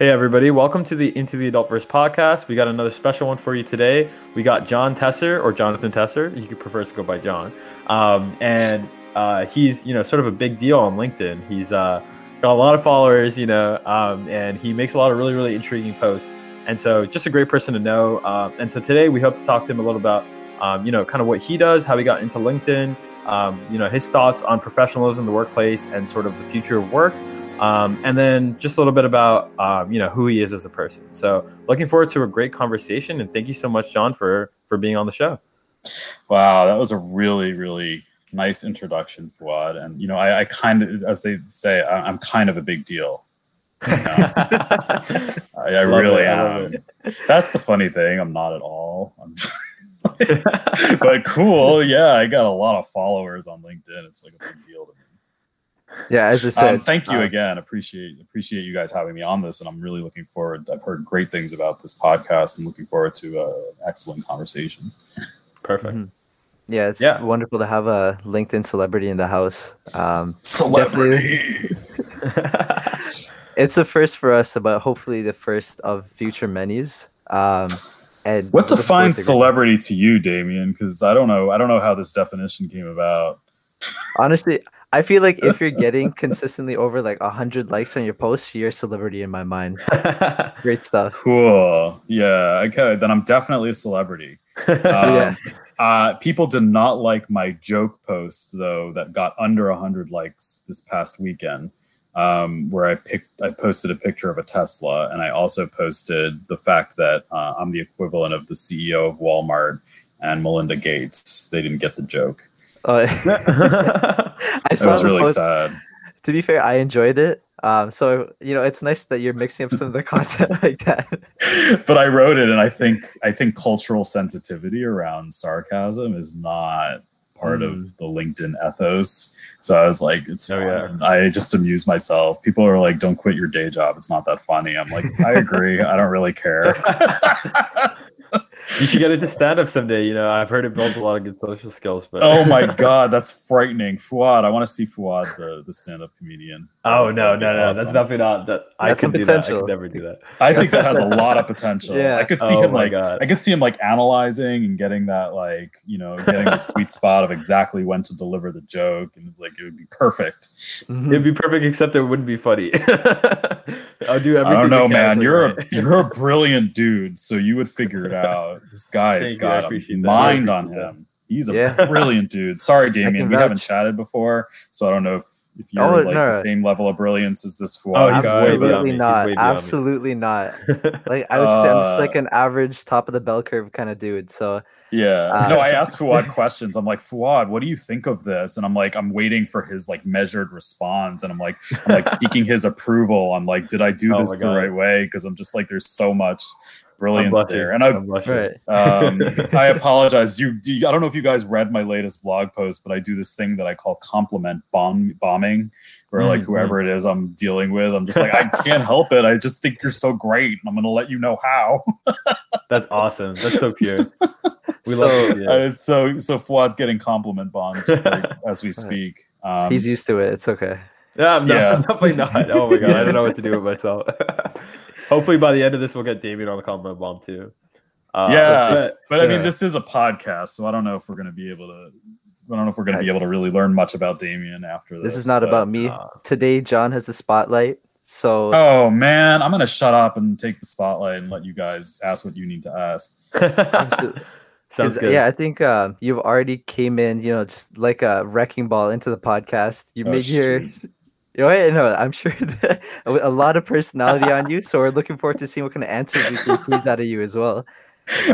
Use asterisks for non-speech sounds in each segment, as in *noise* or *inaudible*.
Hey everybody, welcome to the Into the Adultverse podcast. We got another special one for you today. We got John Tesser or Jonathan Tesser. He prefers to go by John, um, and uh, he's you know sort of a big deal on LinkedIn. He's uh, got a lot of followers, you know, um, and he makes a lot of really really intriguing posts. And so, just a great person to know. Uh, and so today we hope to talk to him a little about um, you know kind of what he does, how he got into LinkedIn, um, you know his thoughts on professionalism in the workplace, and sort of the future of work. Um, and then just a little bit about um, you know who he is as a person. So looking forward to a great conversation, and thank you so much, John, for for being on the show. Wow, that was a really really nice introduction, Fuad. And you know, I, I kind of, as they say, I, am kind of a big deal. You *laughs* know? I, I really it, am. That's the funny thing. I'm not at all. *laughs* but cool. Yeah, I got a lot of followers on LinkedIn. It's like a big deal to me yeah as i um, said um, thank you uh, again. Appreciate appreciate you guys having me on this and i'm really looking forward i've heard great things about this podcast and looking forward to an excellent conversation. Perfect. Mm-hmm. yeah it's yeah. wonderful to have a linkedin celebrity in the house. Um, celebrity. *laughs* it's a first for us but hopefully the first of future menus um, and what defines celebrity to you damien? Because i don't know i don't know how this definition came about. Honestly I feel like if you're *laughs* getting consistently over like hundred likes on your posts, you're a celebrity in my mind. *laughs* Great stuff. Cool. Yeah. Okay. Then I'm definitely a celebrity. *laughs* Um, yeah. Uh, people did not like my joke post though that got under hundred likes this past weekend, um, where I picked I posted a picture of a Tesla, and I also posted the fact that uh, I'm the equivalent of the CEO of Walmart and Melinda Gates. They didn't get the joke. Uh, *laughs* I saw was really post. sad. To be fair, I enjoyed it. Um, so you know, it's nice that you're mixing up some of the content *laughs* like that. *laughs* but I wrote it, and I think I think cultural sensitivity around sarcasm is not part mm. of the LinkedIn ethos. So I was like, it's oh. Yeah. I just amuse myself. People are like, don't quit your day job. It's not that funny. I'm like, I agree. I don't really care. You should get into stand up someday. You know, I've heard it builds a lot of good social skills. But oh my *laughs* god, that's frightening. Fuad, I want to see Fuad, the, the stand up comedian. Oh no, no, no, awesome. that's definitely not that. I could do that. I could never do that. I think that has a lot of potential. yeah, I could see oh him like god. I could see him like analyzing and getting that like you know getting the sweet spot of exactly when to deliver the joke and like it would be perfect. Mm-hmm. It'd be perfect, except it wouldn't be funny. *laughs* I'll do everything. I don't know, man. You're right. a you're a *laughs* brilliant dude, so you would figure it out. This guy's Thank got a mind on him. He's a yeah. brilliant dude. Sorry, *laughs* Damien, we haven't chatted before, so I don't know if if you're oh, like no. the same level of brilliance as this fool. Oh, absolutely not. Absolutely *laughs* not. Like I would uh, say, I'm just like uh, an average top of the bell curve kind of dude. So yeah. Uh, no, I *laughs* asked Fuad questions. I'm like, Fuad, what do you think of this? And I'm like, I'm waiting for his like measured response. And I'm like, I'm like seeking his approval. I'm like, did I do oh this the right way? Because I'm just like, there's so much brilliance there. And I, *laughs* um, I apologize. You, you, I don't know if you guys read my latest blog post, but I do this thing that I call compliment bomb bombing, where like mm-hmm. whoever it is I'm dealing with, I'm just like I can't help it. I just think you're so great, and I'm gonna let you know how. *laughs* That's awesome. That's so pure. *laughs* We so, love it. Uh, so so Fuad's getting compliment bombed as we speak. Um, He's used to it. It's okay. Yeah, I'm, not, yeah. I'm definitely not. Oh my god, I don't know what to do with myself. Hopefully, by the end of this, we'll get Damien on the compliment bomb too. Uh, yeah, but, but I mean, this is a podcast, so I don't know if we're going to be able to. I don't know if we're going to be able to really learn much about Damien after this. This is not but, about me. Uh, Today, John has the spotlight. So. Oh man, I'm going to shut up and take the spotlight and let you guys ask what you need to ask. *laughs* Sounds *laughs* good. Yeah, I think uh, you've already came in, you know, just like a wrecking ball into the podcast. You oh, made your. You know, no, I'm sure *laughs* that a lot of personality on you, so we're looking forward to seeing what kind of answers we can tease out of you as well. *laughs*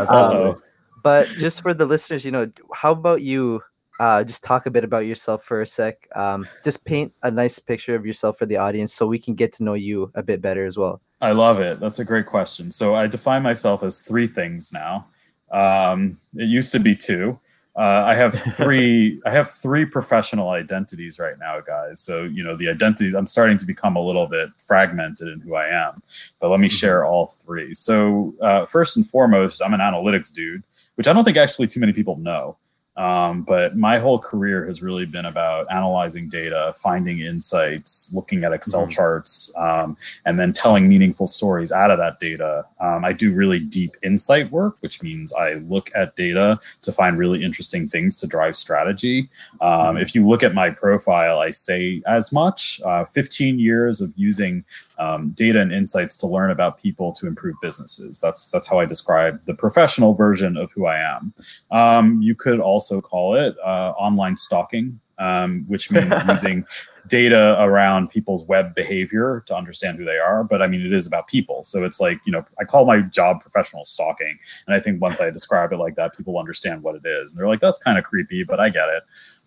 Um, but just for the listeners, you know, how about you uh, just talk a bit about yourself for a sec? Um, just paint a nice picture of yourself for the audience so we can get to know you a bit better as well. I love it. That's a great question. So I define myself as three things now. Um, it used to be two. Uh, I have *laughs* three. I have three professional identities right now, guys. So you know the identities. I'm starting to become a little bit fragmented in who I am. But let me mm-hmm. share all three. So uh, first and foremost, I'm an analytics dude, which I don't think actually too many people know. Um, but my whole career has really been about analyzing data, finding insights, looking at Excel mm-hmm. charts, um, and then telling meaningful stories out of that data. Um, I do really deep insight work, which means I look at data to find really interesting things to drive strategy. Um, mm-hmm. If you look at my profile, I say as much uh, 15 years of using um, data and insights to learn about people to improve businesses. That's that's how I describe the professional version of who I am. Um, you could also call it uh, online stalking, um, which means *laughs* using data around people's web behavior to understand who they are. But I mean, it is about people, so it's like you know, I call my job professional stalking, and I think once I describe it like that, people understand what it is, and they're like, "That's kind of creepy," but I get it.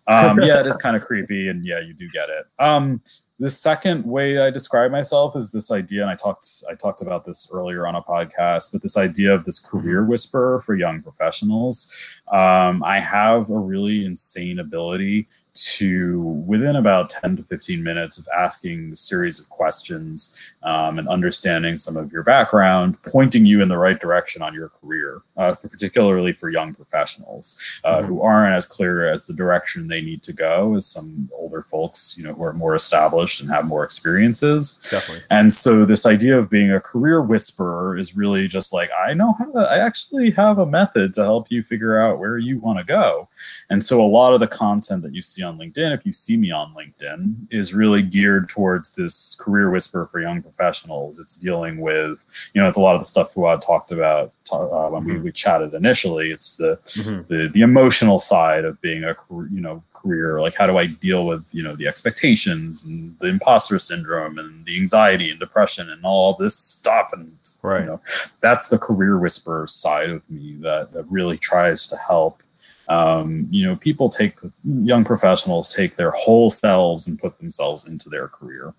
Um, yeah, it is kind of creepy, and yeah, you do get it. Um, the second way I describe myself is this idea, and I talked I talked about this earlier on a podcast, but this idea of this career whisperer for young professionals. Um, I have a really insane ability to within about 10 to 15 minutes of asking a series of questions um, and understanding some of your background pointing you in the right direction on your career uh, particularly for young professionals uh, mm-hmm. who aren't as clear as the direction they need to go as some older folks you know who are more established and have more experiences. Definitely. And so this idea of being a career whisperer is really just like i know how to, i actually have a method to help you figure out where you want to go. And so a lot of the content that you see on LinkedIn, if you see me on LinkedIn, is really geared towards this career whisper for young professionals. It's dealing with, you know, it's a lot of the stuff Fouad talked about uh, when mm-hmm. we, we chatted initially. It's the, mm-hmm. the the emotional side of being a you know career. Like how do I deal with you know the expectations and the imposter syndrome and the anxiety and depression and all this stuff and right. you know that's the career whisperer side of me that that really tries to help um, you know, people take young professionals take their whole selves and put themselves into their career.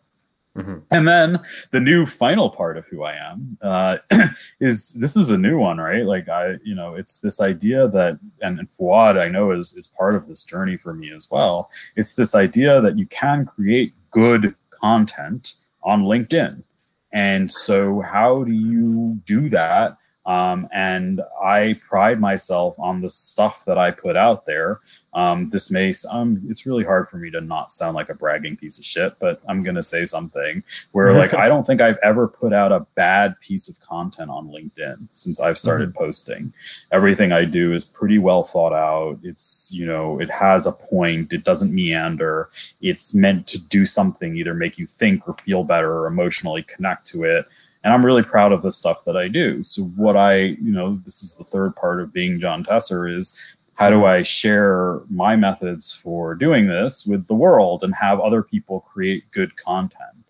Mm-hmm. And then the new final part of who I am uh, *clears throat* is this is a new one, right? Like I, you know, it's this idea that, and, and Fouad, I know is is part of this journey for me as well. It's this idea that you can create good content on LinkedIn. And so, how do you do that um, and I pride myself on the stuff that I put out there. Um, this may um, it's really hard for me to not sound like a bragging piece of shit, but I'm gonna say something where *laughs* like I don't think I've ever put out a bad piece of content on LinkedIn since I've started mm-hmm. posting. Everything I do is pretty well thought out. It's you know it has a point. It doesn't meander. It's meant to do something, either make you think or feel better or emotionally connect to it and I'm really proud of the stuff that I do. So what I, you know, this is the third part of being John Tesser is how do I share my methods for doing this with the world and have other people create good content?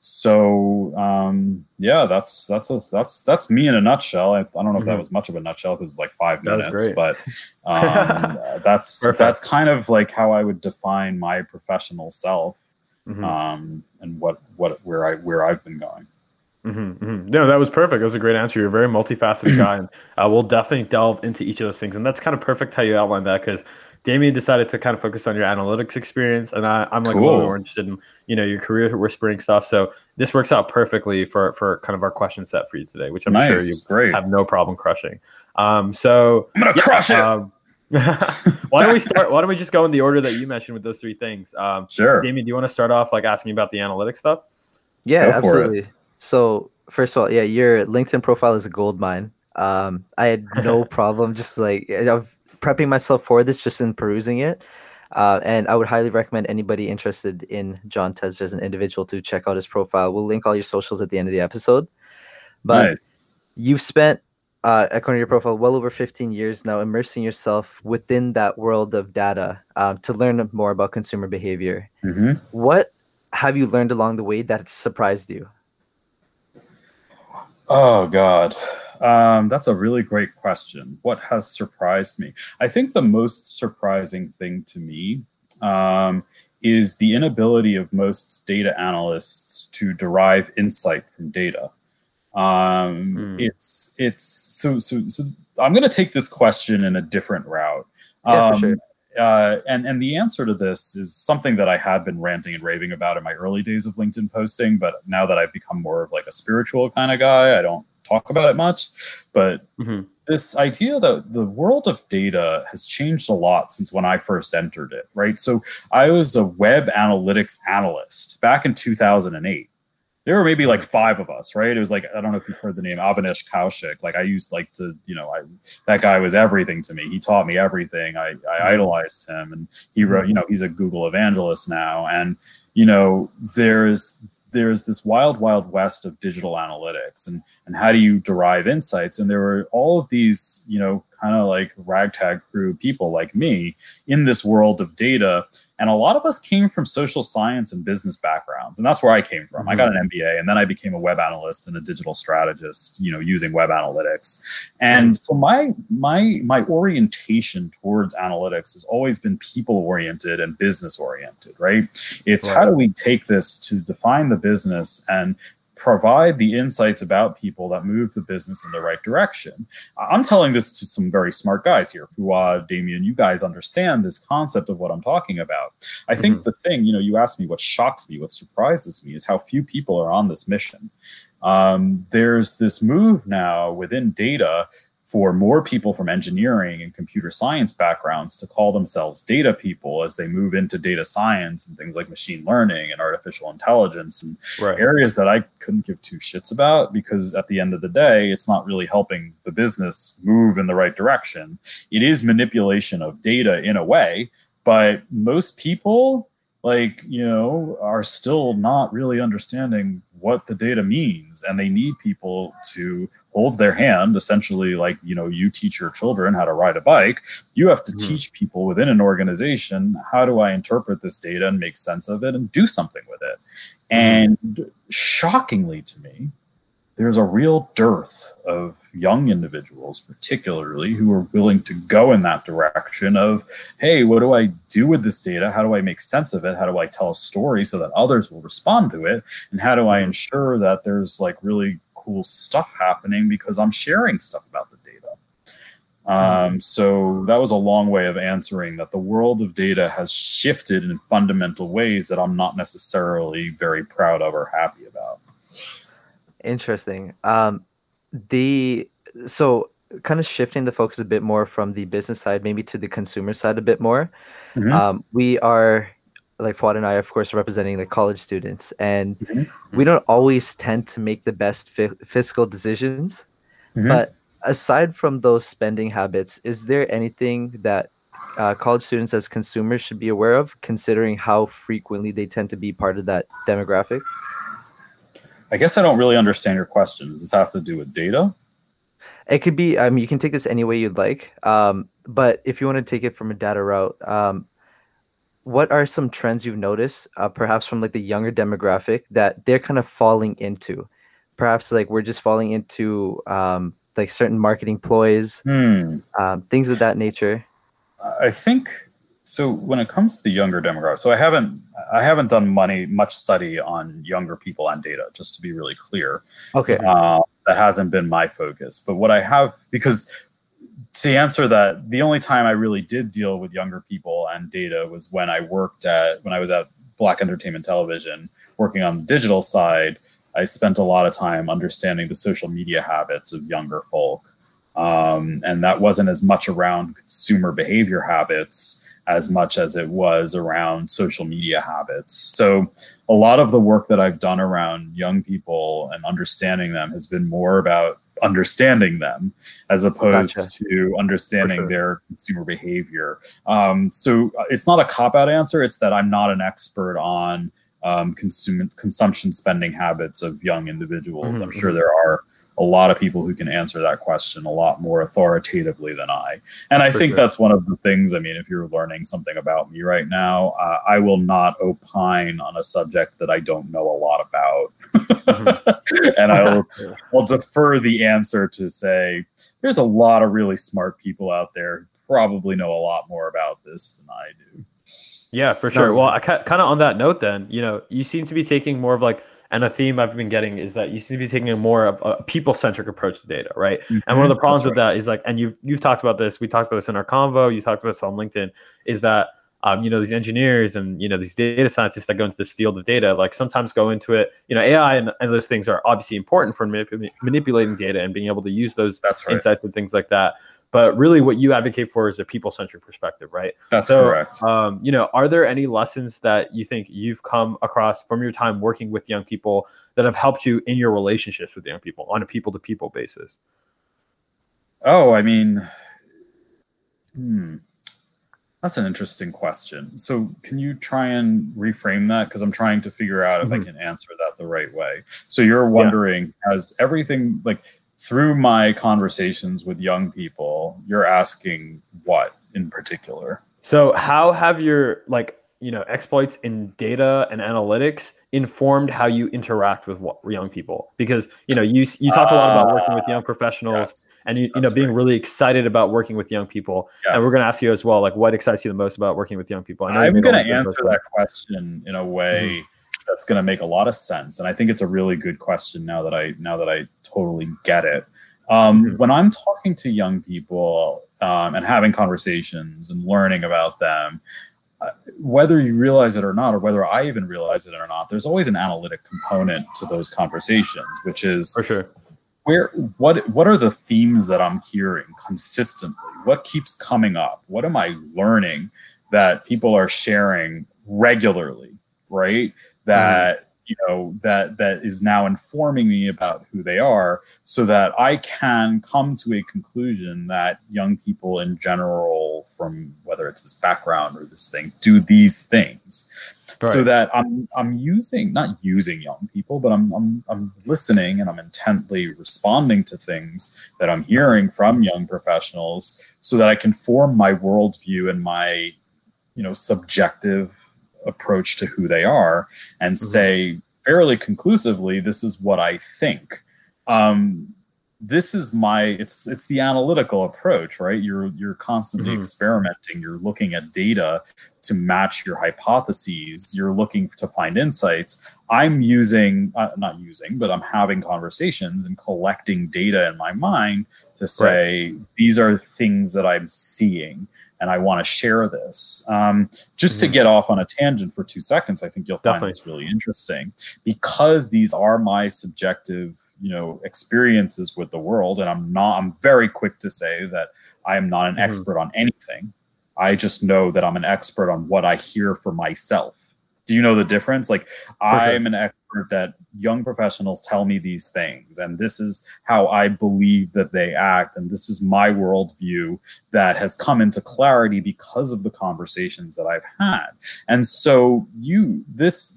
So um, yeah, that's that's a, that's that's me in a nutshell. I, I don't know if that mm-hmm. was much of a nutshell because it was like five minutes, but *laughs* um, that's Perfect. that's kind of like how I would define my professional self mm-hmm. um, and what what where I where I've been going. Mm-hmm, mm-hmm. No, that was perfect. That was a great answer. You're a very multifaceted *clears throat* guy, and uh, we'll definitely delve into each of those things. And that's kind of perfect how you outlined that because Damien decided to kind of focus on your analytics experience, and I, am like cool. a little more interested in you know your career whispering stuff. So this works out perfectly for for kind of our question set for you today, which I'm nice. sure you Great. have no problem crushing. Um, so I'm gonna yeah, crush it. Um, *laughs* why don't we start? Why don't we just go in the order that you mentioned with those three things? Um, sure. Damien, do you want to start off like asking about the analytics stuff? Yeah, absolutely. So first of all, yeah, your LinkedIn profile is a gold mine. Um, I had *laughs* no problem just like I'm prepping myself for this, just in perusing it. Uh, and I would highly recommend anybody interested in John Tesser as an individual to check out his profile. We'll link all your socials at the end of the episode. But nice. you've spent, uh, according to your profile, well over 15 years now immersing yourself within that world of data um, to learn more about consumer behavior. Mm-hmm. What have you learned along the way that surprised you? Oh God, um, that's a really great question. What has surprised me? I think the most surprising thing to me um, is the inability of most data analysts to derive insight from data. Um, mm. It's it's so so so. I'm going to take this question in a different route. Yeah, for sure. Uh, and and the answer to this is something that I had been ranting and raving about in my early days of LinkedIn posting, but now that I've become more of like a spiritual kind of guy, I don't talk about it much. But mm-hmm. this idea that the world of data has changed a lot since when I first entered it, right? So I was a web analytics analyst back in 2008 there were maybe like five of us, right? It was like I don't know if you've heard the name Avinash Kaushik. Like I used like to, you know, I that guy was everything to me. He taught me everything. I, I mm-hmm. idolized him, and he wrote. You know, he's a Google evangelist now, and you know, there's there's this wild, wild west of digital analytics, and and how do you derive insights? And there were all of these, you know, kind of like ragtag crew people like me in this world of data and a lot of us came from social science and business backgrounds. And that's where I came from. Mm-hmm. I got an MBA and then I became a web analyst and a digital strategist, you know, using web analytics. And mm-hmm. so my my my orientation towards analytics has always been people oriented and business oriented, right? It's right. how do we take this to define the business and provide the insights about people that move the business in the right direction. I'm telling this to some very smart guys here. Fuad, Damien, you guys understand this concept of what I'm talking about. I think mm-hmm. the thing, you know, you asked me what shocks me, what surprises me is how few people are on this mission. Um, there's this move now within data for more people from engineering and computer science backgrounds to call themselves data people as they move into data science and things like machine learning and artificial intelligence and right. areas that I couldn't give two shits about because at the end of the day, it's not really helping the business move in the right direction. It is manipulation of data in a way, but most people like you know are still not really understanding what the data means and they need people to hold their hand essentially like you know you teach your children how to ride a bike you have to mm-hmm. teach people within an organization how do i interpret this data and make sense of it and do something with it mm-hmm. and shockingly to me there's a real dearth of young individuals particularly who are willing to go in that direction of hey what do i do with this data how do i make sense of it how do i tell a story so that others will respond to it and how do i mm-hmm. ensure that there's like really cool stuff happening because I'm sharing stuff about the data. Um, so that was a long way of answering that the world of data has shifted in fundamental ways that I'm not necessarily very proud of or happy about. Interesting. Um, the so kind of shifting the focus a bit more from the business side, maybe to the consumer side a bit more. Mm-hmm. Um, we are like Fuad and I, of course, representing the college students, and mm-hmm. we don't always tend to make the best fi- fiscal decisions. Mm-hmm. But aside from those spending habits, is there anything that uh, college students as consumers should be aware of, considering how frequently they tend to be part of that demographic? I guess I don't really understand your question. Does this have to do with data? It could be. I mean, you can take this any way you'd like. Um, but if you want to take it from a data route, um, what are some trends you've noticed, uh, perhaps from like the younger demographic that they're kind of falling into? Perhaps like we're just falling into um, like certain marketing ploys, hmm. um, things of that nature. I think so. When it comes to the younger demographic, so I haven't I haven't done money much study on younger people and data, just to be really clear. Okay. Uh, that hasn't been my focus, but what I have because to answer that, the only time I really did deal with younger people and data was when I worked at when I was at Black Entertainment Television, working on the digital side. I spent a lot of time understanding the social media habits of younger folk, um, and that wasn't as much around consumer behavior habits as much as it was around social media habits. So, a lot of the work that I've done around young people and understanding them has been more about understanding them as opposed gotcha. to understanding sure. their consumer behavior. Um, so uh, it's not a cop out answer. It's that I'm not an expert on um, consume, consumption spending habits of young individuals. Mm-hmm. I'm sure there are a lot of people who can answer that question a lot more authoritatively than I. And I For think sure. that's one of the things. I mean, if you're learning something about me right now, uh, I will not opine on a subject that I don't know a lot about. Mm-hmm. *laughs* and I will *laughs* I'll defer the answer to say there's a lot of really smart people out there who probably know a lot more about this than I do. Yeah, for sure. No, well, I kind of on that note, then you know, you seem to be taking more of like and a theme I've been getting is that you seem to be taking a more of a people centric approach to data, right? Mm-hmm. And one of the problems with that is like, and you've you've talked about this. We talked about this in our convo. You talked about this on LinkedIn. Is that um, you know these engineers and you know these data scientists that go into this field of data like sometimes go into it you know ai and, and those things are obviously important for manip- manipulating data and being able to use those right. insights and things like that but really what you advocate for is a people-centric perspective right that's so, correct um, you know are there any lessons that you think you've come across from your time working with young people that have helped you in your relationships with young people on a people-to-people basis oh i mean hmm that's an interesting question. So, can you try and reframe that? Because I'm trying to figure out if mm-hmm. I can answer that the right way. So, you're wondering, yeah. has everything like through my conversations with young people, you're asking what in particular? So, how have your like you know exploits in data and analytics informed how you interact with young people because you know you you talk a lot about working with young professionals yes, and you, you know being right. really excited about working with young people yes. and we're going to ask you as well like what excites you the most about working with young people I am going to answer that question in a way mm-hmm. That's going to make a lot of sense and i think it's a really good question now that i now that i totally get it um, mm-hmm. when i'm talking to young people um, and having conversations and learning about them whether you realize it or not, or whether I even realize it or not, there's always an analytic component to those conversations, which is for sure. Where what what are the themes that I'm hearing consistently? What keeps coming up? What am I learning that people are sharing regularly? Right? That mm you know that that is now informing me about who they are so that i can come to a conclusion that young people in general from whether it's this background or this thing do these things right. so that i'm i'm using not using young people but I'm, I'm i'm listening and i'm intently responding to things that i'm hearing from young professionals so that i can form my worldview and my you know subjective approach to who they are and mm-hmm. say fairly conclusively, this is what I think. Um, this is my it's it's the analytical approach right you're you're constantly mm-hmm. experimenting you're looking at data to match your hypotheses you're looking to find insights i'm using uh, not using but i'm having conversations and collecting data in my mind to say right. these are things that i'm seeing and I want to share this. Um, just mm-hmm. to get off on a tangent for two seconds, I think you'll find Definitely. this really interesting because these are my subjective, you know, experiences with the world, and I'm not. I'm very quick to say that I am not an mm-hmm. expert on anything. I just know that I'm an expert on what I hear for myself do you know the difference? Like i'm sure. an expert that young professionals tell me these things and this is how i believe that they act and this is my worldview that has come into clarity because of the conversations that i've had. And so you this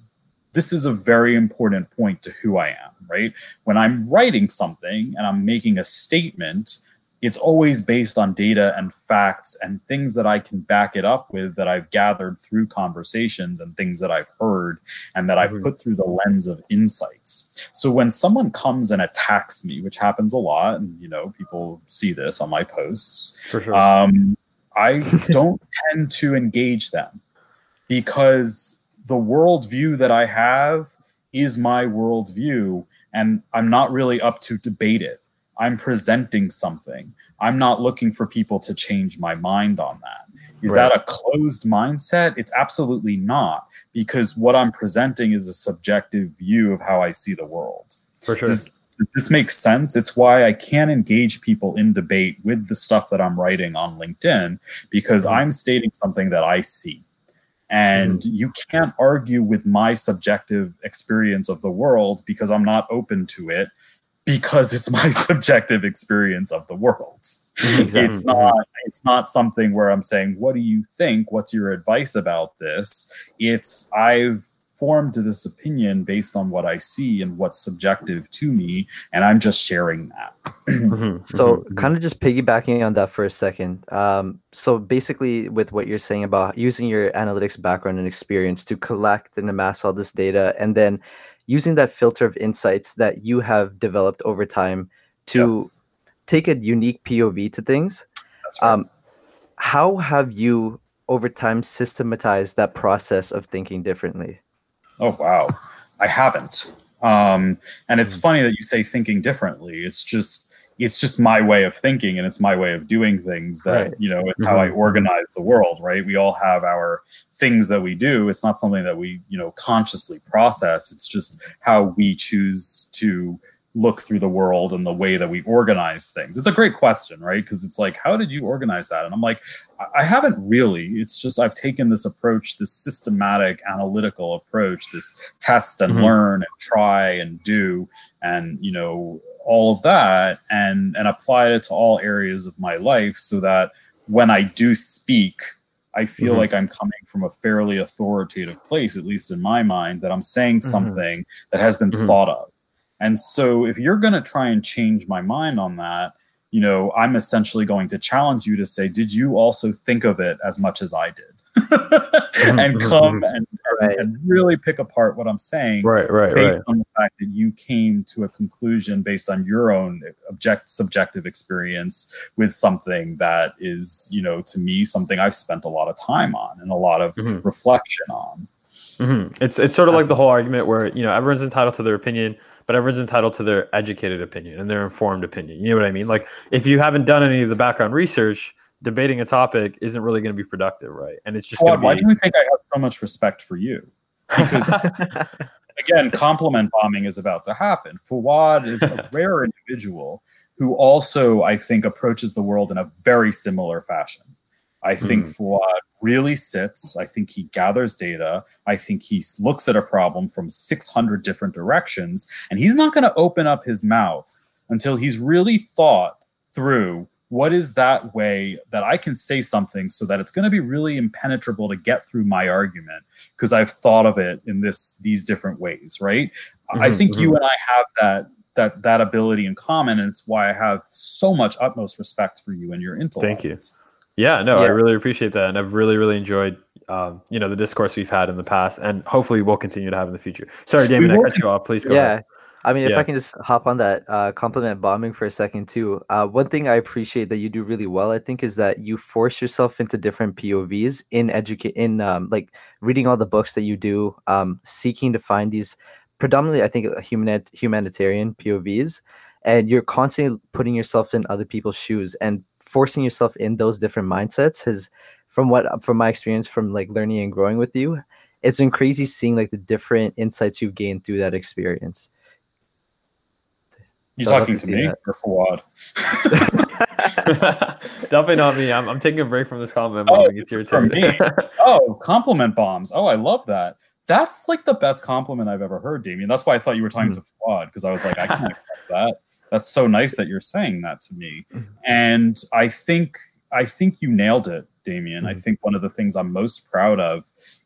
this is a very important point to who i am right? When i'm writing something and i'm making a statement it's always based on data and facts and things that I can back it up with that I've gathered through conversations and things that I've heard and that I've mm-hmm. put through the lens of insights. So when someone comes and attacks me, which happens a lot, and you know, people see this on my posts, For sure. um, I *laughs* don't tend to engage them because the worldview that I have is my worldview, and I'm not really up to debate it. I'm presenting something. I'm not looking for people to change my mind on that. Is right. that a closed mindset? It's absolutely not, because what I'm presenting is a subjective view of how I see the world. For sure. Does, does this make sense? It's why I can't engage people in debate with the stuff that I'm writing on LinkedIn because mm-hmm. I'm stating something that I see. And mm-hmm. you can't argue with my subjective experience of the world because I'm not open to it because it's my *laughs* subjective experience of the world. Mm-hmm. Exactly. It's not it's not something where I'm saying, "What do you think? What's your advice about this?" It's I've formed this opinion based on what I see and what's subjective to me, and I'm just sharing that. *clears throat* mm-hmm. So, mm-hmm. kind of just piggybacking on that for a second. Um, so, basically, with what you're saying about using your analytics background and experience to collect and amass all this data, and then using that filter of insights that you have developed over time to yep. take a unique POV to things. Right. Um, how have you over time systematized that process of thinking differently? Oh wow, I haven't. Um, and it's mm funny that you say thinking differently. It's just it's just my way of thinking and it's my way of doing things that right. you know it's mm-hmm. how i organize the world right? We all have our things that we do. It's not something that we you know consciously process. It's just how we choose to look through the world and the way that we organize things. It's a great question right? Because it's like how did you organize that? And i'm like i haven't really. It's just i've taken this approach this systematic analytical approach this test and mm-hmm. learn and try and do and you know all of that and and apply it to all areas of my life so that when I do speak, I feel mm-hmm. like I'm coming from a fairly authoritative place, at least in my mind, that I'm saying mm-hmm. something mm-hmm. that has been mm-hmm. thought of. And so if you're going to try and change my mind on that, you know, I'm essentially going to challenge you to say, did you also think of it as much as I did? Mm-hmm. and come and, right. and really pick apart what I'm saying. Right, right, based right. on the fact that you came to a conclusion based on your own object subjective experience with something that is, you know, to me something I've spent a lot of time on and a lot of mm-hmm. reflection on. Mm-hmm. It's it's sort of like the whole argument where you know everyone's entitled to their opinion, but everyone's entitled to their educated opinion and their informed opinion. You know what I mean? Like if you haven't done any of the background research, debating a topic isn't really going to be productive, right? And it's just Fuad, why do you think I have so much respect for you? Because *laughs* again, compliment bombing is about to happen. Fawad is a *laughs* rare individual who also, I think, approaches the world in a very similar fashion. I think mm. Fawad really sits. I think he gathers data. I think he looks at a problem from 600 different directions, and he's not going to open up his mouth until he's really thought through what is that way that I can say something so that it's going to be really impenetrable to get through my argument because I've thought of it in this these different ways, right? Mm-hmm, I think mm-hmm. you and I have that that that ability in common, and it's why I have so much utmost respect for you and your intellect. Thank you. Yeah, no, yeah. I really appreciate that, and I've really, really enjoyed, um, you know, the discourse we've had in the past, and hopefully we'll continue to have in the future. Sorry, Damien, I cut you off. Please go. Yeah, ahead. I mean, if yeah. I can just hop on that uh, compliment bombing for a second too. Uh, one thing I appreciate that you do really well, I think, is that you force yourself into different POVs in educate in um, like reading all the books that you do, um, seeking to find these predominantly, I think, human humanitarian POVs, and you're constantly putting yourself in other people's shoes and forcing yourself in those different mindsets has, from what from my experience from like learning and growing with you, it's been crazy seeing like the different insights you've gained through that experience. You so talking to, to me that. or Fawad? *laughs* Definitely not me. I'm, I'm taking a break from this compliment bombing. Oh, it's your turn. me. *laughs* oh, compliment bombs. Oh, I love that. That's like the best compliment I've ever heard, Damien. That's why I thought you were talking mm. to Fawad because I was like, I can't accept that. That's so nice that you're saying that to me. Mm-hmm. And I think I think you nailed it, Damien. Mm. I think one of the things I'm most proud of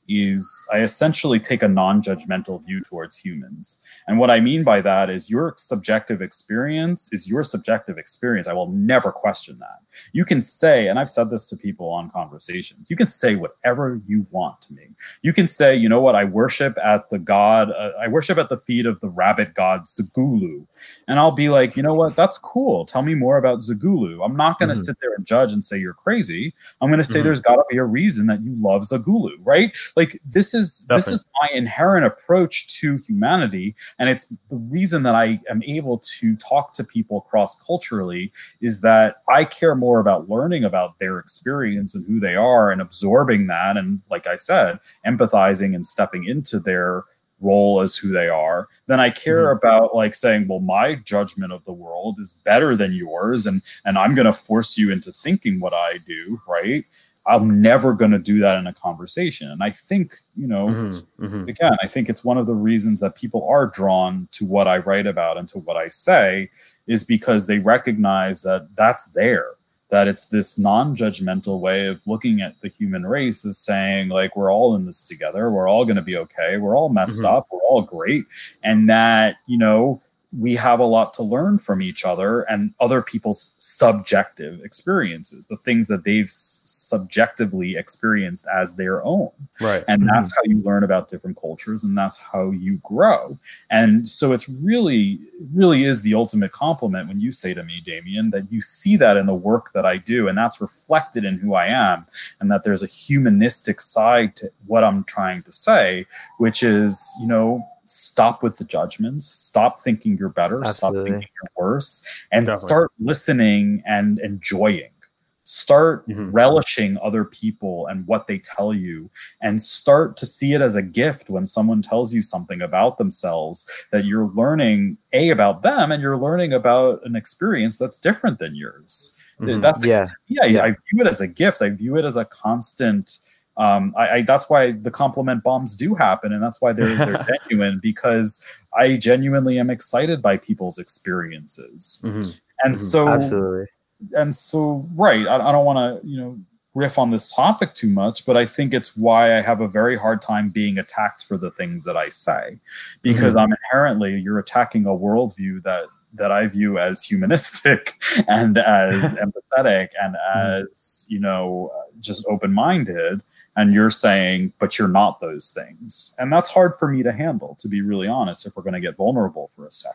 is I essentially take a non-judgmental view towards humans. And what I mean by that is your subjective experience is your subjective experience. I will never question that. You can say, and I've said this to people on conversations, you can say whatever you want to me. You can say, you know what, I worship at the god, uh, I worship at the feet of the rabbit god Zagulu. And I'll be like, you know what, that's cool. Tell me more about Zagulu. I'm not going to mm-hmm. sit there and judge and say you're crazy. I'm going to say mm-hmm. there's got to be a reason that you love Zagulu, right? Like this is Definitely. this is my inherent approach to humanity and it's the reason that I am able to talk to people cross culturally is that I care more about learning about their experience and who they are and absorbing that and like I said empathizing and stepping into their role as who they are then i care mm-hmm. about like saying well my judgment of the world is better than yours and and i'm going to force you into thinking what i do right I'm never going to do that in a conversation. And I think, you know, mm-hmm, mm-hmm. again, I think it's one of the reasons that people are drawn to what I write about and to what I say is because they recognize that that's there, that it's this non judgmental way of looking at the human race as saying, like, we're all in this together. We're all going to be okay. We're all messed mm-hmm. up. We're all great. And that, you know, we have a lot to learn from each other and other people's subjective experiences, the things that they've subjectively experienced as their own. Right. And mm-hmm. that's how you learn about different cultures and that's how you grow. And so it's really, really is the ultimate compliment when you say to me, Damien, that you see that in the work that I do and that's reflected in who I am and that there's a humanistic side to what I'm trying to say, which is, you know, stop with the judgments, stop thinking you're better, Absolutely. stop thinking you're worse, and Definitely. start listening and enjoying. Start mm-hmm. relishing other people and what they tell you, and start to see it as a gift when someone tells you something about themselves that you're learning a about them and you're learning about an experience that's different than yours. Mm-hmm. That's yeah. yeah, yeah. I view it as a gift. I view it as a constant um, I, I, that's why the compliment bombs do happen, and that's why they're they're *laughs* genuine because I genuinely am excited by people's experiences, mm-hmm. and mm-hmm. so absolutely, and so right. I, I don't want to you know riff on this topic too much, but I think it's why I have a very hard time being attacked for the things that I say, because mm-hmm. I'm inherently you're attacking a worldview that that I view as humanistic *laughs* and as *laughs* empathetic and mm-hmm. as you know just open minded and you're saying but you're not those things. And that's hard for me to handle to be really honest if we're going to get vulnerable for a 2nd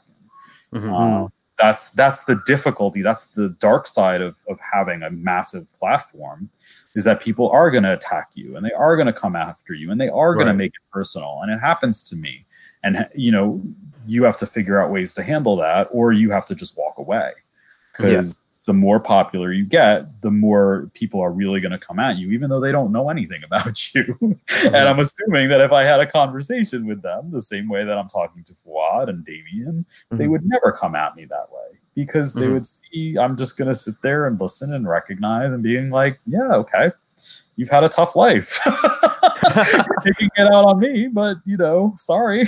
mm-hmm. uh, that's that's the difficulty that's the dark side of, of having a massive platform is that people are going to attack you and they are going to come after you and they are right. going to make it personal and it happens to me. And you know you have to figure out ways to handle that or you have to just walk away. Because the more popular you get, the more people are really going to come at you, even though they don't know anything *laughs* about you. Mm-hmm. and I'm assuming that if I had a conversation with them the same way that I'm talking to Fuad and Damien, mm-hmm. they would never come at me that way because they mm-hmm. would see I'm just going to sit there and listen and recognize and being like, yeah, okay, you've had a tough life. *laughs* You're taking it out on me, but you know, sorry.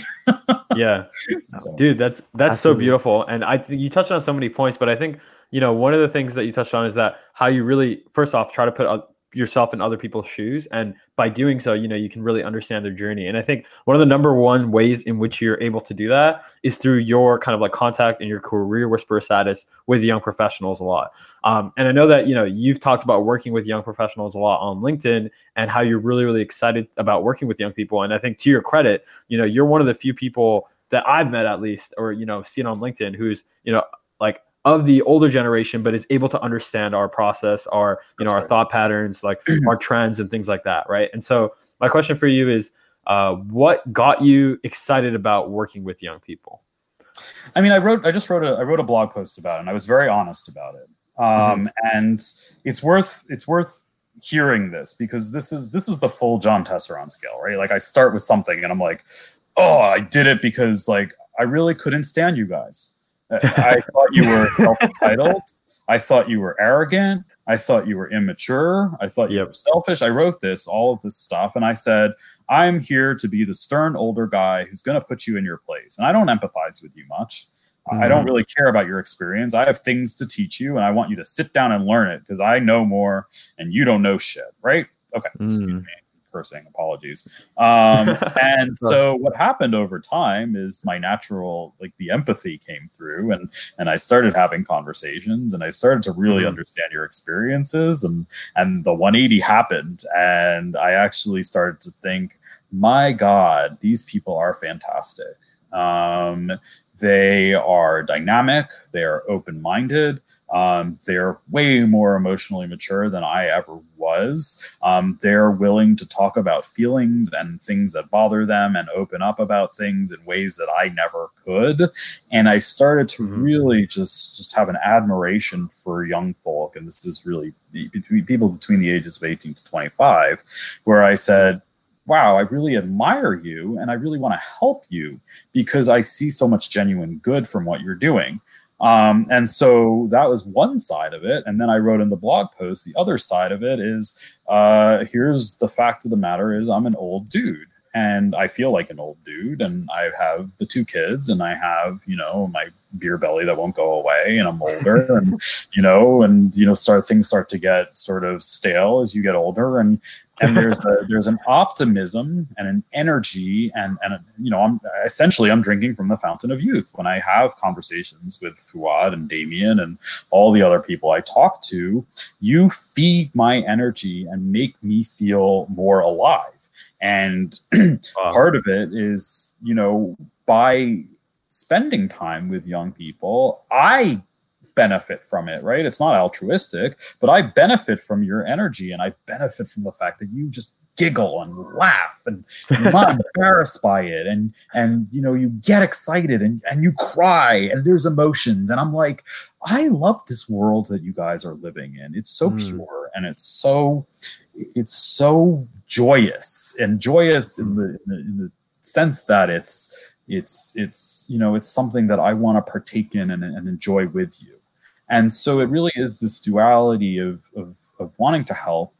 yeah, *laughs* so, dude, that's that's absolutely. so beautiful, and I think you touched on so many points, but I think you know, one of the things that you touched on is that how you really, first off, try to put yourself in other people's shoes. And by doing so, you know, you can really understand their journey. And I think one of the number one ways in which you're able to do that is through your kind of like contact and your career whisperer status with young professionals a lot. Um, and I know that, you know, you've talked about working with young professionals a lot on LinkedIn and how you're really, really excited about working with young people. And I think to your credit, you know, you're one of the few people that I've met at least, or, you know, seen on LinkedIn who's, you know, like of the older generation, but is able to understand our process, our you know our thought patterns, like *clears throat* our trends and things like that, right? And so my question for you is, uh, what got you excited about working with young people? I mean, I wrote, I just wrote a, I wrote a blog post about it, and I was very honest about it. Um, mm-hmm. And it's worth, it's worth hearing this because this is this is the full John Tesseron scale, right? Like I start with something, and I'm like, oh, I did it because like I really couldn't stand you guys I thought you were self-entitled. I thought you were arrogant. I thought you were immature. I thought you yep. were selfish. I wrote this, all of this stuff, and I said, I'm here to be the stern older guy who's going to put you in your place. And I don't empathize with you much. Mm-hmm. I don't mm-hmm. really care about your experience. I have things to teach you, and I want you to sit down and learn it because I know more and you don't know shit, right? Okay, mm. excuse me cursing apologies. Um, *laughs* and so what happened over time is my natural like the empathy came through and and i started having conversations and i started to really mm-hmm. understand your experiences and and the 180 happened and i actually started to think my god these people are fantastic. Um, they are dynamic they are open-minded um, they're way more emotionally mature than I ever was. Um, they're willing to talk about feelings and things that bother them and open up about things in ways that I never could. And I started to mm-hmm. really just just have an admiration for young folk, and this is really between people between the ages of 18 to 25, where I said, wow, I really admire you and I really want to help you because I see so much genuine good from what you're doing. Um, and so that was one side of it. And then I wrote in the blog post, the other side of it is uh, here's the fact of the matter is I'm an old dude and I feel like an old dude and I have the two kids and I have, you know, my beer belly that won't go away and I'm older *laughs* and, you know, and, you know, start things start to get sort of stale as you get older. And, and there's *laughs* a, there's an optimism and an energy and and you know I'm essentially I'm drinking from the fountain of youth when I have conversations with Fuad and Damien and all the other people I talk to. You feed my energy and make me feel more alive. And *clears throat* wow. part of it is you know by spending time with young people, I benefit from it, right? It's not altruistic, but I benefit from your energy and I benefit from the fact that you just giggle and laugh and you're not *laughs* embarrassed by it and and you know you get excited and and you cry and there's emotions and i'm like i love this world that you guys are living in it's so mm. pure and it's so it's so joyous and joyous in the, in the, in the sense that it's it's it's you know it's something that i want to partake in and, and enjoy with you and so it really is this duality of, of, of wanting to help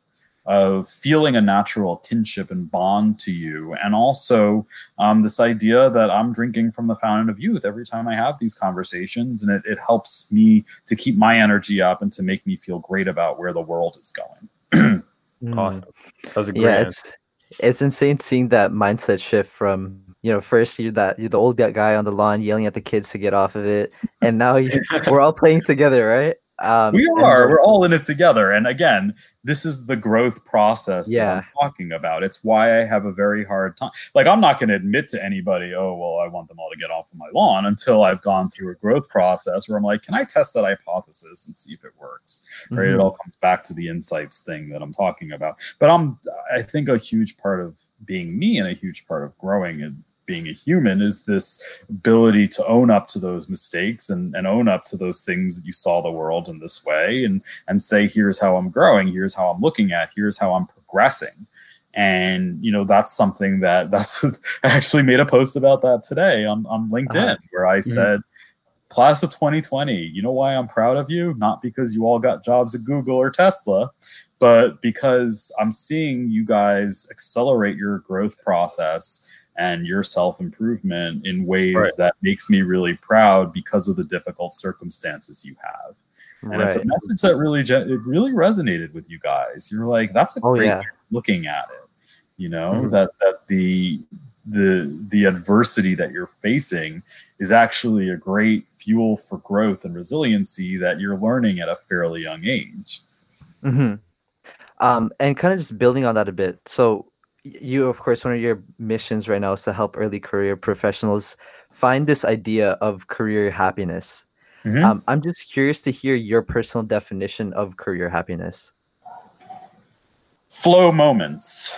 of feeling a natural kinship and bond to you and also um, this idea that i'm drinking from the fountain of youth every time i have these conversations and it, it helps me to keep my energy up and to make me feel great about where the world is going. *clears throat* Awesome. That was a great yeah it's it's insane seeing that mindset shift from you know, first you're that you're the old guy on the lawn yelling at the kids to get off of it, and now *laughs* we're all playing together, right? Um, we are. We're all in it together. And again, this is the growth process yeah. I'm talking about. It's why I have a very hard time. Like, I'm not going to admit to anybody, oh, well, I want them all to get off of my lawn until I've gone through a growth process where I'm like, can I test that hypothesis and see if it works? Mm-hmm. Right. It all comes back to the insights thing that I'm talking about. But I'm, I think a huge part of being me and a huge part of growing and being a human is this ability to own up to those mistakes and, and own up to those things that you saw the world in this way and and say here's how i'm growing here's how i'm looking at here's how i'm progressing and you know that's something that *laughs* that's i actually made a post about that today on, on linkedin uh-huh. where i mm-hmm. said class of 2020 you know why i'm proud of you not because you all got jobs at google or tesla but because i'm seeing you guys accelerate your growth process and your self improvement in ways right. that makes me really proud because of the difficult circumstances you have. And right. it's a message that really it really resonated with you guys. You're like, that's a oh, great yeah. looking at it. You know mm-hmm. that that the the the adversity that you're facing is actually a great fuel for growth and resiliency that you're learning at a fairly young age. Mm-hmm. Um, and kind of just building on that a bit. So you of course one of your missions right now is to help early career professionals find this idea of career happiness. Mm-hmm. um, i'm just curious to hear your personal definition of career happiness. Flow moments.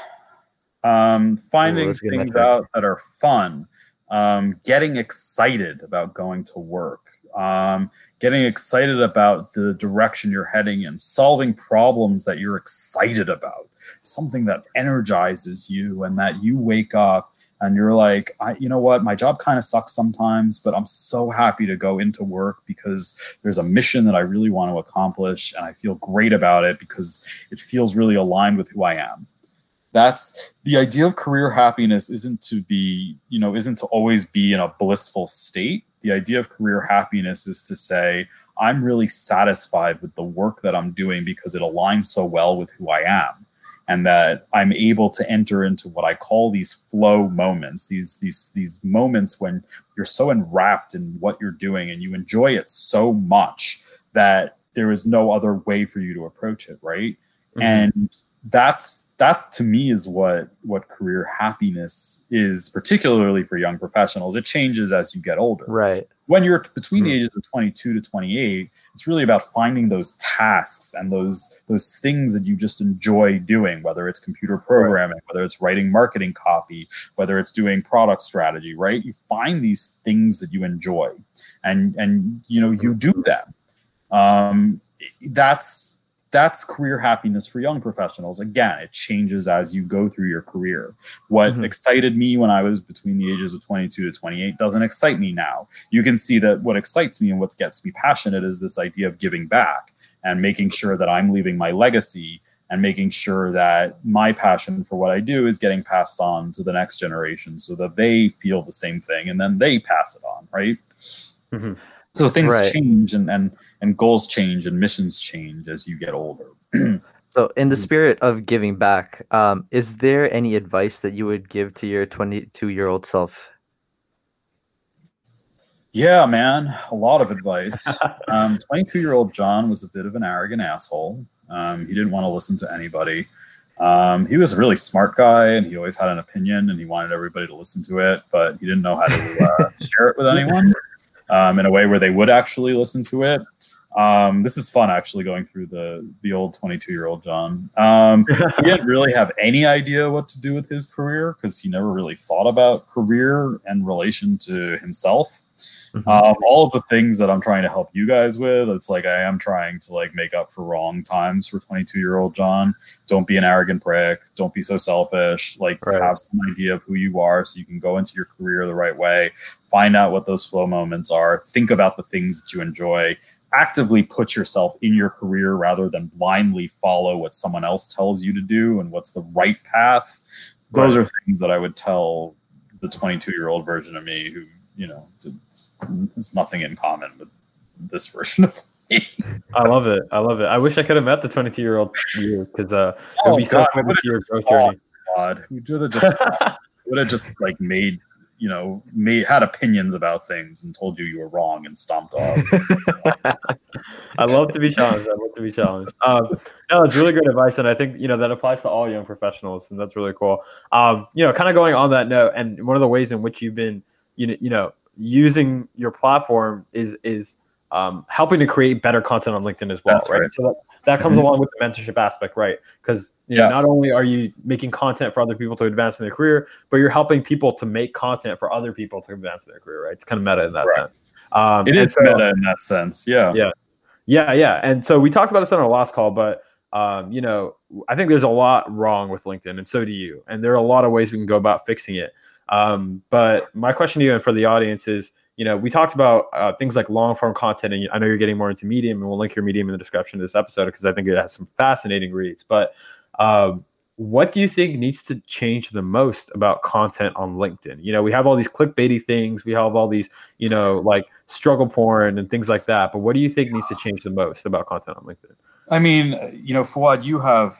Um, finding Ooh, things out that are fun. Um, getting excited about going to work. Um, getting excited about the direction you're heading in, solving problems that you're excited about, something that energizes you and that you wake up and you're like, I, you know what, my job kind of sucks sometimes, but I'm so happy to go into work because there's a mission that I really want to accomplish and I feel great about it because it feels really aligned with who I am. That's the idea of career happiness isn't to be, you know, isn't to always be in a blissful state the idea of career happiness is to say, I'm really satisfied with the work that I'm doing because it aligns so well with who I am. And that I'm able to enter into what I call these flow moments, these these these moments when you're so enwrapped in what you're doing and you enjoy it so much that there is no other way for you to approach it, right? Mm-hmm. And that's that to me is what what career happiness is particularly for young professionals. It changes as you get older. Right. When you're between the ages of 22 to 28 it's really about finding those tasks and those those things that you just enjoy doing whether it's computer programming right. whether it's writing marketing copy whether it's doing product strategy right? You find these things that you enjoy and and you know you do them. Um that's that's career happiness for young professionals. Again, it changes as you go through your career. What mm-hmm. excited me when I was between the ages of 22 to 28 doesn't excite me now. You can see that what excites me and what gets me passionate is this idea of giving back and making sure that I'm leaving my legacy and making sure that my passion for what I do is getting passed on to the next generation so that they feel the same thing and then they pass it on, right? Mm-hmm. So things right. change and, and and goals change and missions change as you get older. *clears throat* so, in the spirit of giving back, um, is there any advice that you would give to your 22 year old self? Yeah, man, a lot of advice. 22 *laughs* um, year old John was a bit of an arrogant asshole. Um, he didn't want to listen to anybody. Um, he was a really smart guy and he always had an opinion and he wanted everybody to listen to it, but he didn't know how to uh, *laughs* share it with anyone um, in a way where they would actually listen to it. Um, this is fun actually going through the the old 22 year old John. Um, *laughs* he didn't really have any idea what to do with his career because he never really thought about career and relation to himself. Mm-hmm. Um, all of the things that I'm trying to help you guys with, it's like I am trying to like make up for wrong times for 22 year old John. Don't be an arrogant prick. Don't be so selfish. Like right. have some idea of who you are so you can go into your career the right way. Find out what those flow moments are. Think about the things that you enjoy. Actively put yourself in your career rather than blindly follow what someone else tells you to do and what's the right path. Those right. are things that I would tell the 22 year old version of me who you know, it's, it's nothing in common with this *laughs* version of me. I love it. I love it. I wish I could have met the 22 year old you because uh, it would oh, be God, so fun to your growth journey. God, we would have just would have just like made you know made had opinions about things and told you you were wrong and stomped off. *laughs* I love to be challenged. I love to be challenged. Um, no, it's really great advice, and I think you know that applies to all young professionals, and that's really cool. Um, you know, kind of going on that note, and one of the ways in which you've been you know, you know, using your platform is is um, helping to create better content on LinkedIn as well, right? right? So that, that comes mm-hmm. along with the mentorship aspect, right? Because you know, yes. not only are you making content for other people to advance in their career, but you're helping people to make content for other people to advance in their career, right? It's kind of meta in that right. sense. Um, it is so, meta in that sense, yeah, yeah, yeah, yeah. And so we talked about this on our last call, but um, you know, I think there's a lot wrong with LinkedIn, and so do you. And there are a lot of ways we can go about fixing it. Um, but my question to you and for the audience is, you know, we talked about uh, things like long form content, and I know you're getting more into Medium, and we'll link your Medium in the description of this episode because I think it has some fascinating reads. But um, what do you think needs to change the most about content on LinkedIn? You know, we have all these clickbaity things, we have all these, you know, like struggle porn and things like that. But what do you think needs to change the most about content on LinkedIn? I mean, you know, Fouad, you have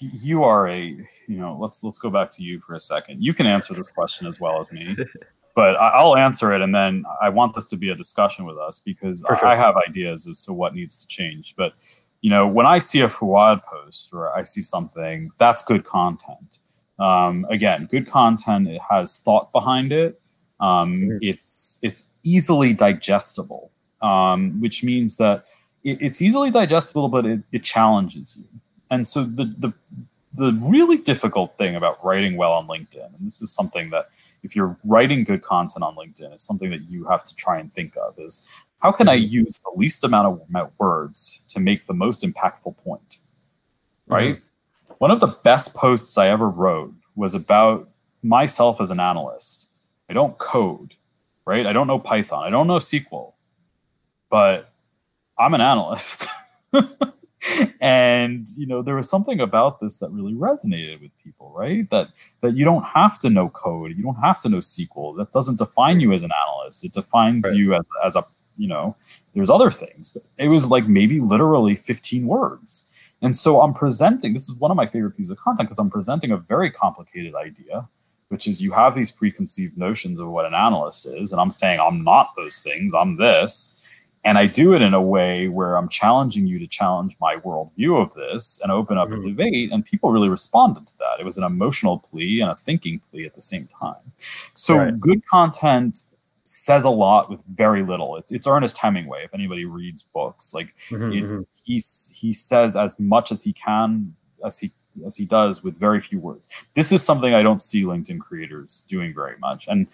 you are a you know let's let's go back to you for a second. You can answer this question as well as me *laughs* but i'll answer it and then i want this to be a discussion with us because sure. i have ideas as to what needs to change. But you know when i see a Fouad post or i see something that's good content. Um, again good content it has thought behind it. Um, it's it's easily digestible um, which means that it, it's easily digestible but it, it challenges you and so the, the the really difficult thing about writing well on LinkedIn, and this is something that if you're writing good content on LinkedIn, it's something that you have to try and think of is how can I mm-hmm. use the least amount of words to make the most impactful point? Right? Mm-hmm. One of the best posts I ever wrote was about myself as an analyst. I don't code, right? I don't know Python. I don't know SQL, but I'm an analyst. *laughs* *laughs* and you know there was something about this that really resonated with people right? That that you don't have to know code you don't have to know sql that doesn't define you as an analyst. It defines right. you as, as a you know there's other things but it was like maybe literally 15 words. And so i'm presenting this is one of my favorite pieces of content because i'm presenting a very complicated idea which is you have these preconceived notions of what an analyst is and i'm saying i'm not those things i'm this and I do it in a way where I'm challenging you to challenge my worldview of this and open up mm-hmm. a debate. And people really responded to that. It was an emotional plea and a thinking plea at the same time. So right. good content says a lot with very little. It's, it's Ernest Hemingway. If anybody reads books, like mm-hmm. it's mm-hmm. he he says as much as he can as he as he does with very few words. This is something I don't see LinkedIn creators doing very much. And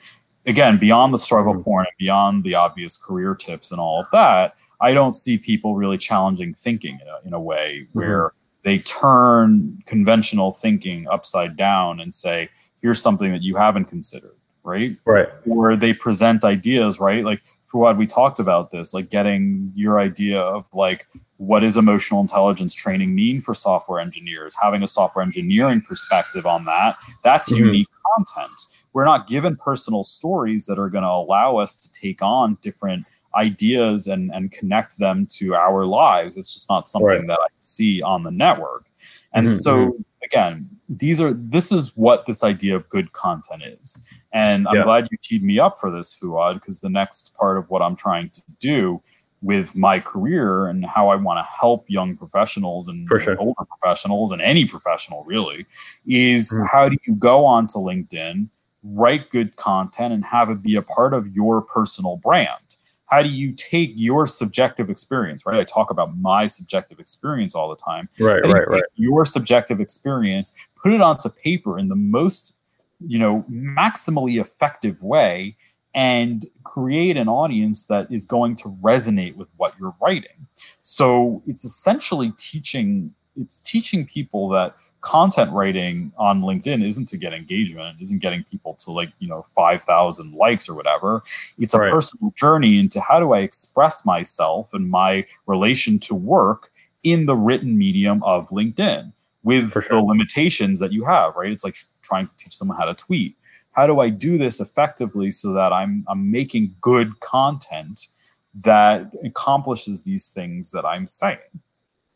again, beyond the struggle mm-hmm. porn and beyond the obvious career tips and all of that, I don't see people really challenging thinking in a, in a way mm-hmm. where they turn conventional thinking upside down and say, here's something that you haven't considered, right? Right. Or they present ideas, right? Like Fouad we talked about this, like getting your idea of like what does emotional intelligence training mean for software engineers, having a software engineering perspective on that. That's mm-hmm. unique content we're not given personal stories that are going to allow us to take on different ideas and, and connect them to our lives. It's just not something right. that I see on the network. And mm-hmm. so mm-hmm. again, these are this is what this idea of good content is. And I'm yeah. glad you teed me up for this, Fouad, because the next part of what I'm trying to do with my career and how I want to help young professionals and sure. older professionals and any professional really is mm-hmm. how do you go onto LinkedIn write good content and have it be a part of your personal brand. how do you take your subjective experience right? I talk about my subjective experience all the time. Right right right. your subjective experience put it onto paper in the most you know maximally effective way and create an audience that is going to resonate with what you're writing? So it's essentially teaching it's teaching people that content writing on LinkedIn isn't to get engagement, isn't getting people to like, you know, 5,000 likes or whatever. It's a right. personal journey into how do I express myself and my relation to work in the written medium of LinkedIn with sure. the limitations that you have, right? It's like trying to teach someone how to tweet. How do I do this effectively so that I'm I'm making good content that accomplishes these things that I'm saying?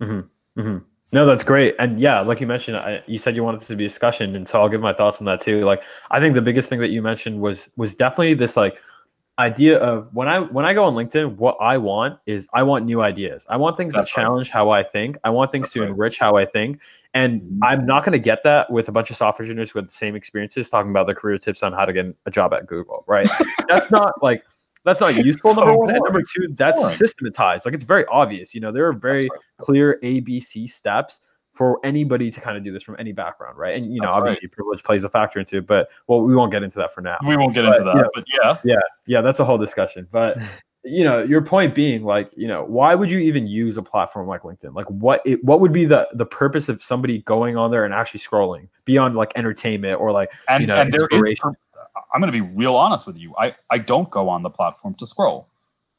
Mm-hmm. Mm-hmm. No, that's great. And yeah, like you mentioned, I, you said you wanted this to be a discussion, and so I'll give my thoughts on that too. Like, I think the biggest thing that you mentioned was was definitely this like idea of when I when I go on LinkedIn, what I want is I want new ideas. I want things that's that challenge right. how I think. I want things that's to right. enrich how I think. And mm-hmm. I'm not going to get that with a bunch of software engineers who have the same experiences talking about their career tips on how to get a job at Google, right? that's not like that's not *laughs* useful. Number so one, and number two, that's boring. systematized. Like it's very obvious. You know, there are very right. clear ABC steps for anybody to kind of do this from any background, right? And you know, that's obviously right. privilege plays a factor into it, but well, we won't get into that for now. We won't get but, into that, but yeah, yeah, yeah, that's a whole discussion. But *laughs* you know, your point being, like, you know, why would you even use a platform like LinkedIn? Like, what it, what would be the the purpose of somebody going on there and actually scrolling beyond like entertainment or like and, you know, and inspiration? I'm going to be real honest with you. I, I don't go on the platform to scroll.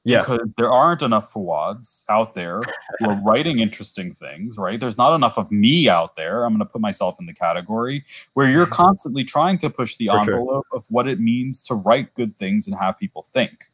Yeah. Because there aren't enough Fuads out there who are writing interesting things, right? There's not enough of me out there. I'm going to put myself in the category where you're constantly trying to push the For envelope sure. of what it means to write good things and have people think.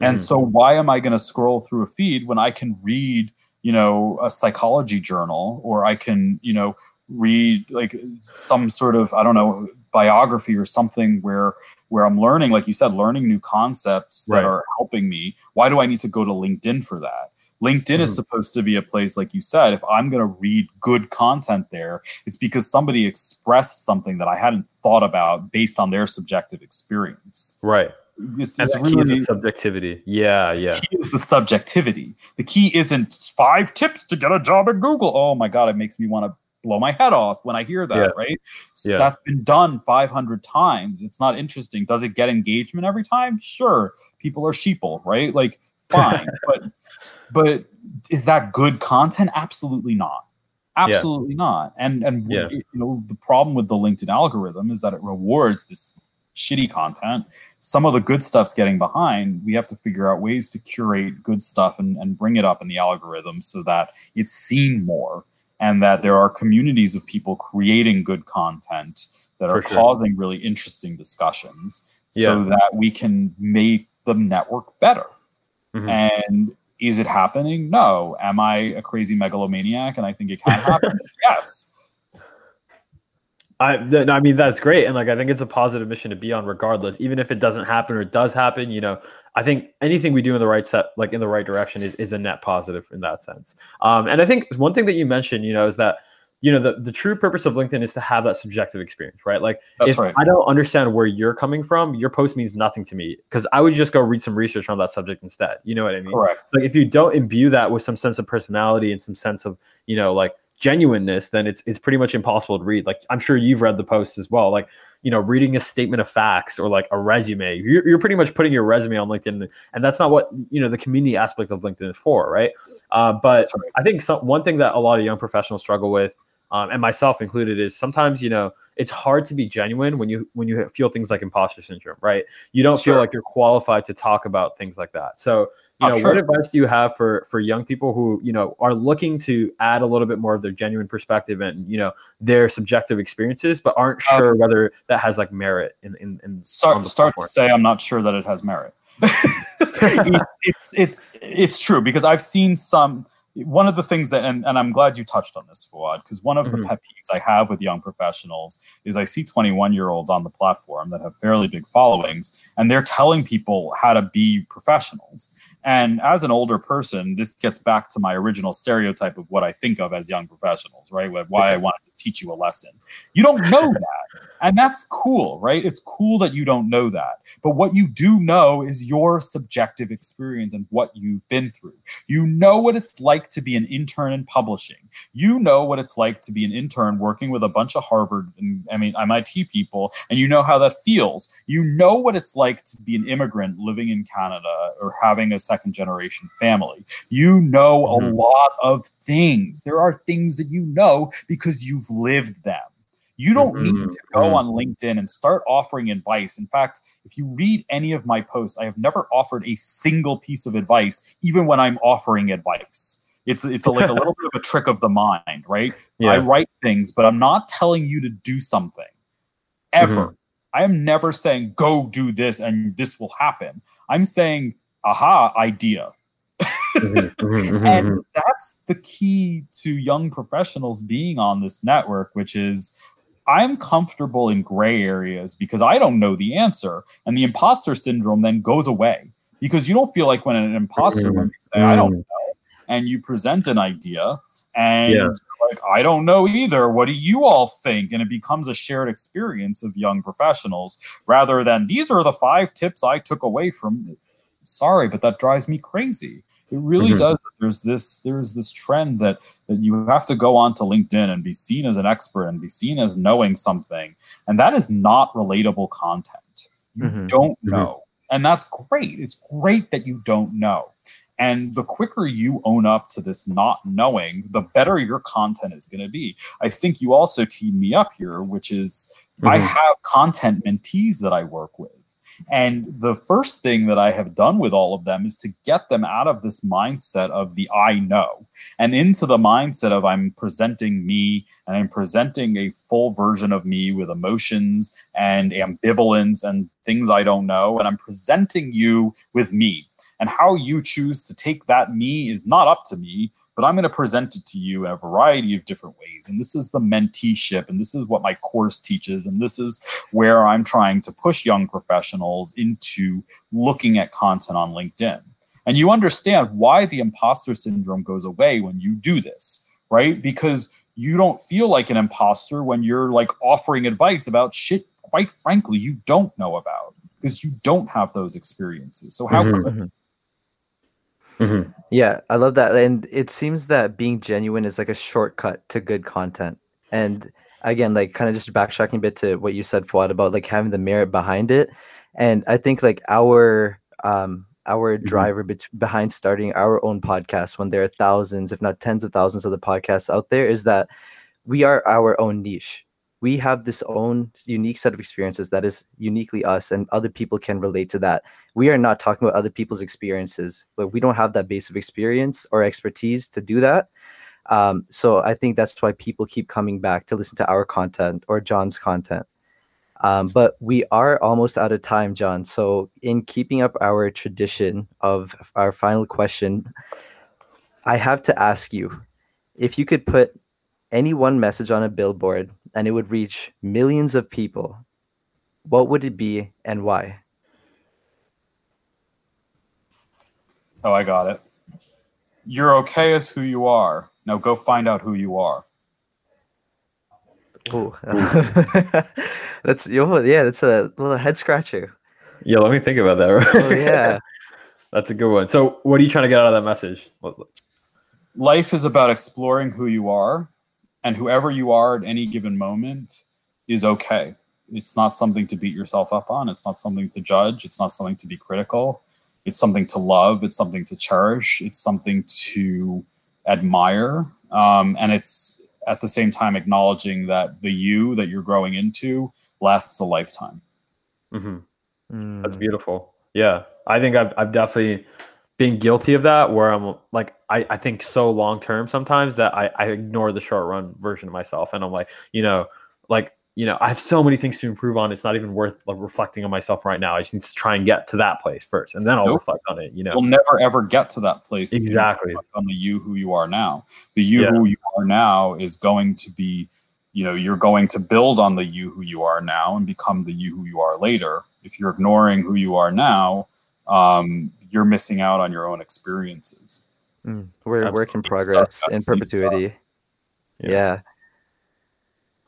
And mm-hmm. so, why am I going to scroll through a feed when I can read, you know, a psychology journal or I can, you know, read like some sort of, I don't know, biography or something where where I'm learning, like you said, learning new concepts that right. are helping me. Why do I need to go to LinkedIn for that? LinkedIn mm-hmm. is supposed to be a place, like you said, if I'm going to read good content there, it's because somebody expressed something that I hadn't thought about based on their subjective experience. Right. This is really subjectivity. Yeah, yeah. The key is the subjectivity. The key isn't five tips to get a job at Google. Oh my god, it makes me want to blow my head off when I hear that, yeah. right? So yeah. that's been done 500 times. It's not interesting. Does it get engagement every time? Sure. People are sheeple, right? Like *laughs* fine, but but is that good content? Absolutely not. Absolutely yeah. not. And and you know the problem with the LinkedIn algorithm is that it rewards this shitty content. Some of the good stuff's getting behind. We have to figure out ways to curate good stuff and, and bring it up in the algorithm so that it's seen more and that there are communities of people creating good content that are sure. causing really interesting discussions yeah. so that we can make the network better. Mm-hmm. And is it happening? No. Am I a crazy megalomaniac and I think it can happen? *laughs* yes. I, I mean that's great. And like I think it's a positive mission to be on regardless even if it doesn't happen or it does happen you know I think anything we do in the right set like in the right direction is, is a net positive in that sense. Um, and I think one thing that you mentioned you know is that you know the, the true purpose of linkedin is to have that subjective experience right? Like That's if right. i don't understand where you're coming from your post means nothing to me because i would just go read some research on that subject instead. You know what i mean? Correct. so like if you don't imbue that with some sense of personality and some sense of you know like genuineness, then it's it's pretty much impossible to read. Like I'm sure you've read the posts as well. Like you know, reading a statement of facts or like a resume, you're, you're pretty much putting your resume on LinkedIn, and that's not what you know the community aspect of LinkedIn is for, right? Uh, but right. I think some, one thing that a lot of young professionals struggle with um, and myself included, is sometimes you know it's hard to be genuine when you when you feel things like imposter syndrome, right? You don't sure. feel like you're qualified to talk about things like that. So, you know, what advice do you have for for young people who you know are looking to add a little bit more of their genuine perspective and you know their subjective experiences, but aren't um, sure whether that has like merit in in, in start start to say I'm not sure that it has merit. *laughs* *laughs* it's, it's it's it's true because I've seen some one of the things that, and, and I'm glad you touched on this, Fuad, because one of mm-hmm. the pet peeves I have with young professionals is I see 21 year olds on the platform that have fairly big followings, and they're telling people how to be professionals. And as an older person, this gets back to my original stereotype of what I think of as young professionals, right? Why I wanted to teach you a lesson. You don't know that. And that's cool, right? It's cool that you don't know that. But what you do know is your subjective experience and what you've been through. You know what it's like to be an intern in publishing. You know what it's like to be an intern working with a bunch of Harvard and I mean MIT people, and you know how that feels. You know what it's like to be an immigrant living in Canada or having a second generation family. You know a mm-hmm. lot of things. There are things that you know because you've lived them. You don't mm-hmm. need to go mm-hmm. on LinkedIn and start offering advice. In fact, if you read any of my posts, I have never offered a single piece of advice, even when I'm offering advice. It's it's a, like a little *laughs* bit of a trick of the mind, right? Yeah. I write things, but I'm not telling you to do something ever. Mm-hmm. I am never saying go do this and this will happen. I'm saying aha idea. Mm-hmm. *laughs* Mm-hmm. Mm-hmm. and that's the key to young professionals being on this network, which is I'm comfortable in gray areas because I don't know the answer. And the imposter syndrome then goes away because you don't feel like when an imposter, when you say, I don't mm. know, and you present an idea and yeah. like, I don't know either. What do you all think? And it becomes a shared experience of young professionals rather than these are the five tips I took away from. Sorry, but that drives me crazy. It really mm-hmm. does. There's this there's this trend that that you have to go onto LinkedIn and be seen as an expert and be seen as knowing something, and that is not relatable content. You mm-hmm. don't mm-hmm. know, and that's great. It's great that you don't know. And the quicker you own up to this not knowing, the better your content is going to be. I think you also teed me up here, which is I mm-hmm. have content mentees that I work with and the first thing that I have done with all of them is to get them out of this mindset of the I know and into the mindset of I'm presenting me and I'm presenting a full version of me with emotions and ambivalence and things I don't know. And I'm presenting you with me. And how you choose to take that me is not up to me but I'm going to present it to you a variety of different ways. And this is the menteeship, and this is what my course teaches, and this is where I'm trying to push young professionals into looking at content on LinkedIn. And you understand why the imposter syndrome goes away when you do this, right? Because you don't feel like an imposter when you're like offering advice about shit, quite frankly, you don't know about because you don't have those experiences. So, how mm-hmm. could Mm-hmm. Yeah, I love that. And it seems that being genuine is like a shortcut to good content. And again, like kind of just backtracking a bit to what you said, Fuad, about like having the merit behind it. And I think like our um our mm-hmm. driver be- behind starting our own podcast when there are thousands, if not tens of thousands of the podcasts out there, is that we are our own niche we have this own unique set of experiences that is uniquely us and other people can relate to that. We are not talking about other people's experiences but we don't have that base of experience or expertise to do that. Um, so i think that's why people keep coming back to listen to our content or john's content. Um, but we are almost out of time john. So in keeping up our tradition of our final question i have to ask you if you could put any one message on a billboard and it would reach millions of people, what would it be and why? Oh, I got it. You're okay as who you are. Now go find out who you are. Oh, *laughs* that's yeah, that's a little head scratcher. Yeah, let me think about that. Right? Oh, *laughs* yeah, that's a good one. So, what are you trying to get out of that message? Life is about exploring who you are and whoever you are at any given moment is okay. It's not something to beat yourself up on. It's not something to judge. It's not something to be critical. It's something to love. It's something to cherish. It's something to admire. Um, and it's at the same time acknowledging that the you that you're growing into lasts a lifetime. Mm-hmm. Mm. That's beautiful. Yeah. I think I've, I've definitely being guilty of that where I'm like I, I think so long term sometimes that I, I ignore the short run version of myself and I'm like, you know, like, you know, I have so many things to improve on. It's not even worth like reflecting on myself right now. I just need to try and get to that place first and then I'll nope. reflect on it. You know, you'll never ever get to that place. Exactly. On the you who you are now. The you yeah. who you are now is going to be, you know, you're going to build on the you who you are now and become the you who you are later. If you're ignoring who you are now, um, you're missing out on your own experiences. Mm, we're a work in progress in perpetuity. Yeah. yeah.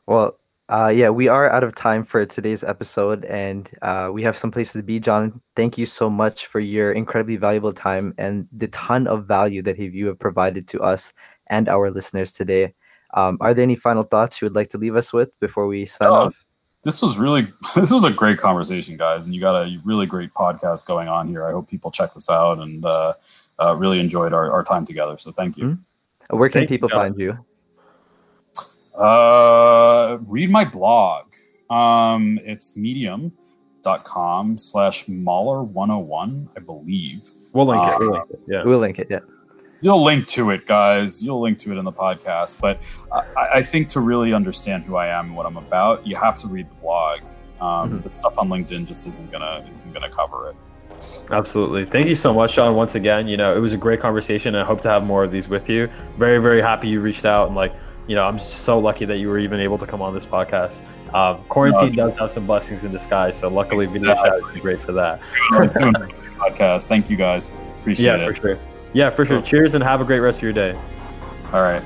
Well, uh, yeah, we are out of time for today's episode, and uh, we have some places to be. John, thank you so much for your incredibly valuable time and the ton of value that you have provided to us and our listeners today. Um, are there any final thoughts you would like to leave us with before we sign oh, off? This was really, *laughs* this was a great conversation, guys, and you got a really great podcast going on here. I hope people check this out and uh, uh really enjoyed our, our time together. So thank you. Mm-hmm. Where can thank people you, find you? Uh, read my blog. Um, it's medium.com slash Mahler 101, I believe. We'll link, uh, it, we'll link it. Yeah. We'll link it. Yeah. You'll link to it, guys. You'll link to it in the podcast. But I, I think to really understand who I am and what I'm about, you have to read the blog. Um, mm-hmm. The stuff on LinkedIn just isn't gonna isn't gonna cover it. Absolutely. Thank you so much, Sean. Once again, you know, it was a great conversation. I hope to have more of these with you. Very, very happy you reached out and like you know, I'm just so lucky that you were even able to come on this podcast. Um, quarantine does have some blessings in disguise, so luckily exactly. is great for that. podcast. Thank you guys. *laughs* Appreciate yeah, it. Yeah, for sure. Yeah, for sure. Cheers and have a great rest of your day. All right.